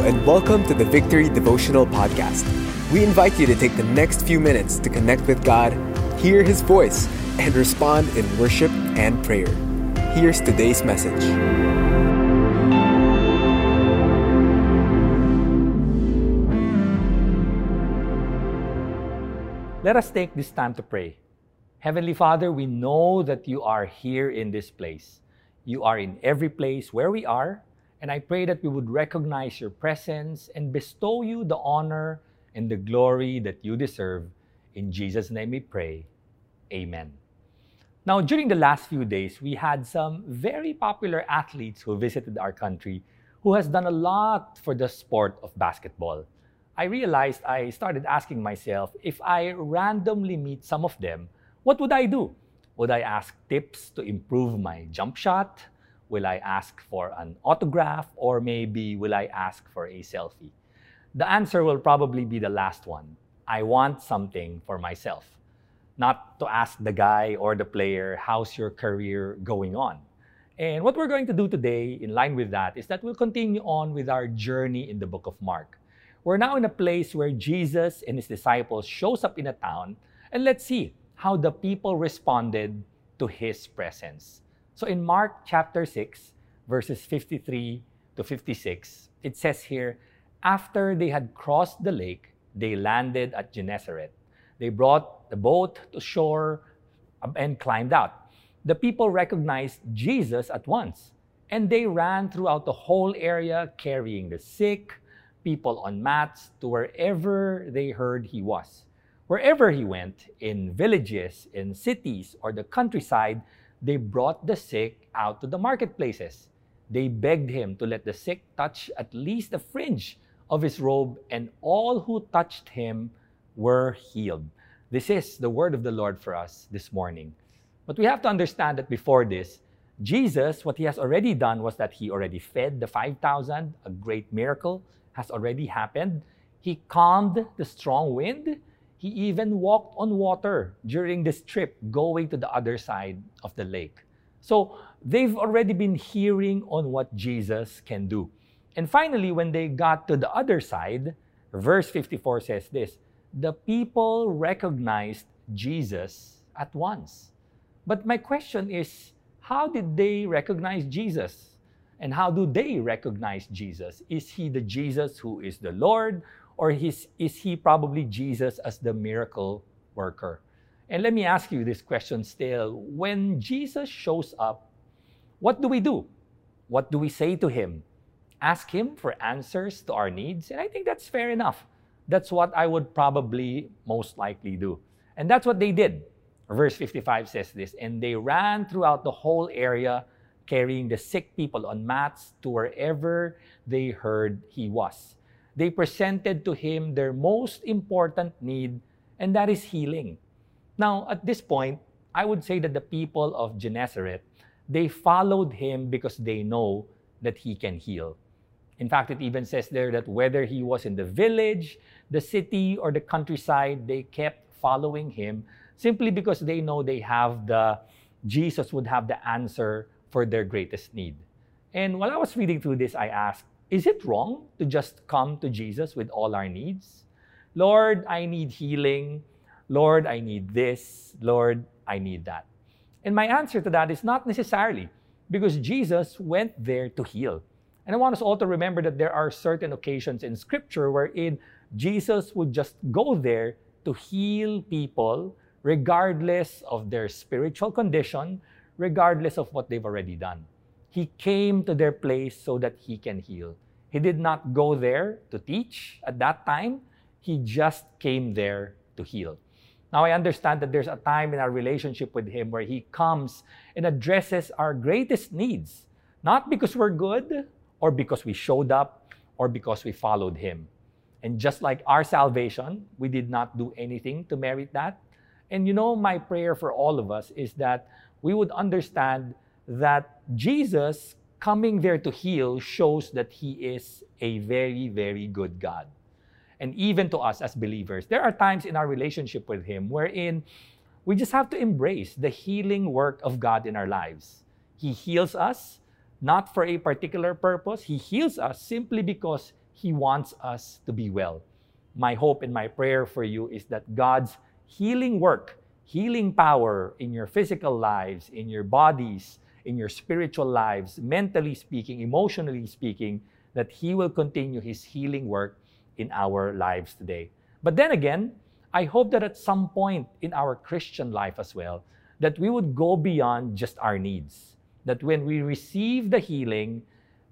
and welcome to the Victory Devotional Podcast. We invite you to take the next few minutes to connect with God, hear His voice, and respond in worship and prayer. Here's today's message. Let us take this time to pray. Heavenly Father, we know that you are here in this place. You are in every place where we are and I pray that we would recognize your presence and bestow you the honor and the glory that you deserve. In Jesus' name we pray. Amen. Now, during the last few days, we had some very popular athletes who visited our country who has done a lot for the sport of basketball. I realized I started asking myself if I randomly meet some of them, what would I do? Would I ask tips to improve my jump shot? Will I ask for an autograph or maybe will I ask for a selfie? The answer will probably be the last one. I want something for myself. Not to ask the guy or the player, how's your career going on? And what we're going to do today, in line with that, is that we'll continue on with our journey in the book of Mark. We're now in a place where Jesus and his disciples shows up in a town, and let's see how the people responded to his presence. So in Mark chapter 6, verses 53 to 56, it says here, after they had crossed the lake, they landed at Gennesaret. They brought the boat to shore and climbed out. The people recognized Jesus at once, and they ran throughout the whole area carrying the sick, people on mats to wherever they heard he was. Wherever he went, in villages, in cities, or the countryside, they brought the sick out to the marketplaces. They begged him to let the sick touch at least the fringe of his robe, and all who touched him were healed. This is the word of the Lord for us this morning. But we have to understand that before this, Jesus, what he has already done was that he already fed the 5,000. A great miracle has already happened. He calmed the strong wind he even walked on water during this trip going to the other side of the lake. So they've already been hearing on what Jesus can do. And finally, when they got to the other side, verse 54 says this The people recognized Jesus at once. But my question is how did they recognize Jesus? And how do they recognize Jesus? Is he the Jesus who is the Lord? Or is, is he probably Jesus as the miracle worker? And let me ask you this question still. When Jesus shows up, what do we do? What do we say to him? Ask him for answers to our needs? And I think that's fair enough. That's what I would probably most likely do. And that's what they did. Verse 55 says this And they ran throughout the whole area, carrying the sick people on mats to wherever they heard he was they presented to him their most important need, and that is healing. Now, at this point, I would say that the people of Gennesaret, they followed him because they know that he can heal. In fact, it even says there that whether he was in the village, the city, or the countryside, they kept following him simply because they know they have the Jesus would have the answer for their greatest need. And while I was reading through this, I asked, is it wrong to just come to Jesus with all our needs? Lord, I need healing. Lord, I need this. Lord, I need that. And my answer to that is not necessarily because Jesus went there to heal. And I want us all to remember that there are certain occasions in Scripture wherein Jesus would just go there to heal people regardless of their spiritual condition, regardless of what they've already done. He came to their place so that he can heal. He did not go there to teach at that time. He just came there to heal. Now, I understand that there's a time in our relationship with Him where He comes and addresses our greatest needs, not because we're good or because we showed up or because we followed Him. And just like our salvation, we did not do anything to merit that. And you know, my prayer for all of us is that we would understand that Jesus coming there to heal shows that He is a very, very good God. And even to us as believers, there are times in our relationship with Him wherein we just have to embrace the healing work of God in our lives. He heals us not for a particular purpose, He heals us simply because He wants us to be well. My hope and my prayer for you is that God's healing work, healing power in your physical lives, in your bodies, in your spiritual lives, mentally speaking, emotionally speaking, that He will continue His healing work in our lives today. But then again, I hope that at some point in our Christian life as well, that we would go beyond just our needs. That when we receive the healing,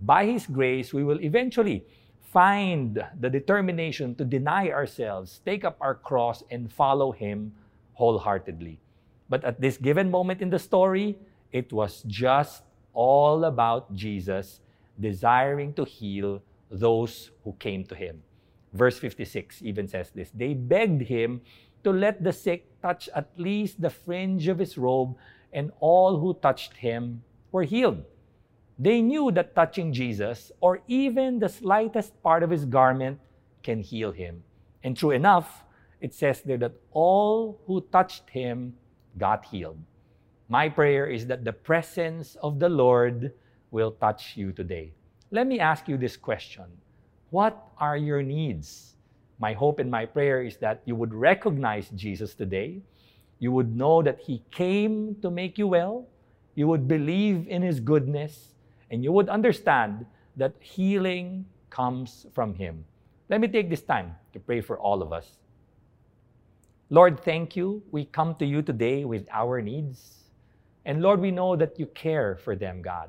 by His grace, we will eventually find the determination to deny ourselves, take up our cross, and follow Him wholeheartedly. But at this given moment in the story, it was just all about Jesus desiring to heal those who came to Him. Verse 56 even says this They begged Him to let the sick touch at least the fringe of His robe, and all who touched Him were healed. They knew that touching Jesus, or even the slightest part of his garment, can heal him. And true enough, it says there that all who touched him got healed. My prayer is that the presence of the Lord will touch you today. Let me ask you this question What are your needs? My hope and my prayer is that you would recognize Jesus today. You would know that He came to make you well. You would believe in His goodness and you would understand that healing comes from Him. Let me take this time to pray for all of us. Lord, thank you. We come to you today with our needs. And Lord, we know that you care for them, God.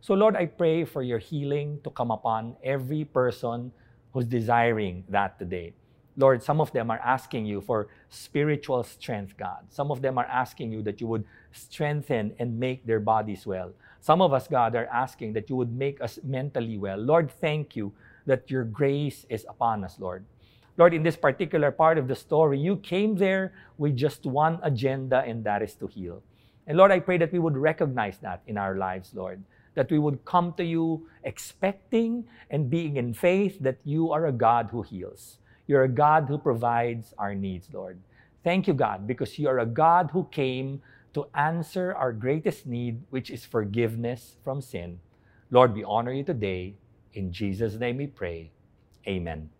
So, Lord, I pray for your healing to come upon every person who's desiring that today. Lord, some of them are asking you for spiritual strength, God. Some of them are asking you that you would strengthen and make their bodies well. Some of us, God, are asking that you would make us mentally well. Lord, thank you that your grace is upon us, Lord. Lord, in this particular part of the story, you came there with just one agenda, and that is to heal. And Lord, I pray that we would recognize that in our lives, Lord. That we would come to you expecting and being in faith that you are a God who heals. You're a God who provides our needs, Lord. Thank you, God, because you are a God who came to answer our greatest need, which is forgiveness from sin. Lord, we honor you today. In Jesus' name we pray. Amen.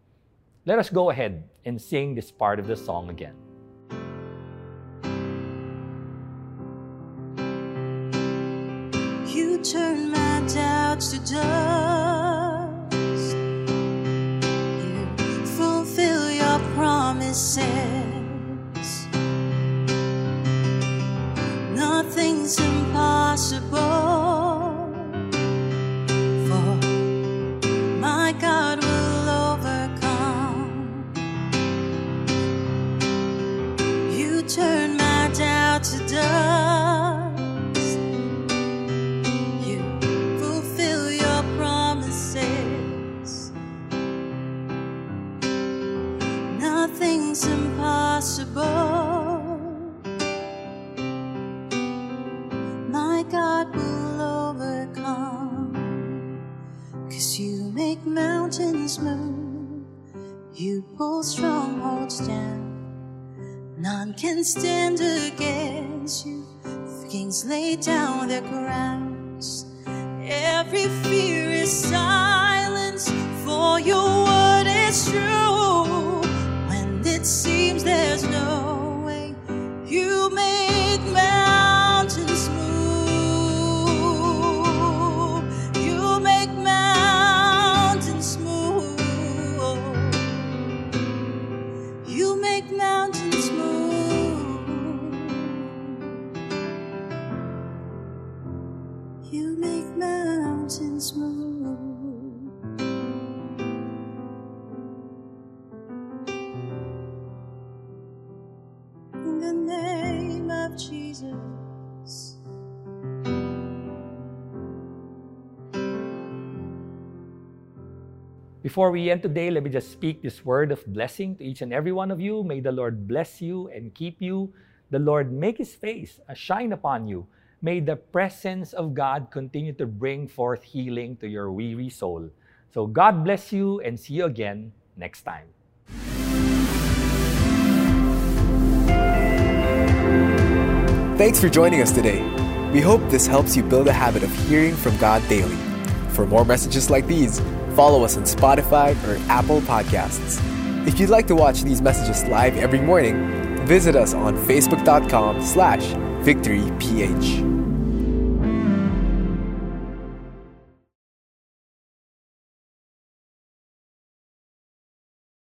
Let us go ahead and sing this part of the song again. Turn my doubts to dust. Pull strongholds down. None can stand against you. Kings lay down their crowns. Every fear is silenced, Before we end today, let me just speak this word of blessing to each and every one of you. May the Lord bless you and keep you. The Lord make his face shine upon you. May the presence of God continue to bring forth healing to your weary soul. So God bless you and see you again next time. Thanks for joining us today. We hope this helps you build a habit of hearing from God daily. For more messages like these, follow us on Spotify or Apple Podcasts. If you'd like to watch these messages live every morning, visit us on facebook.com slash victoryph.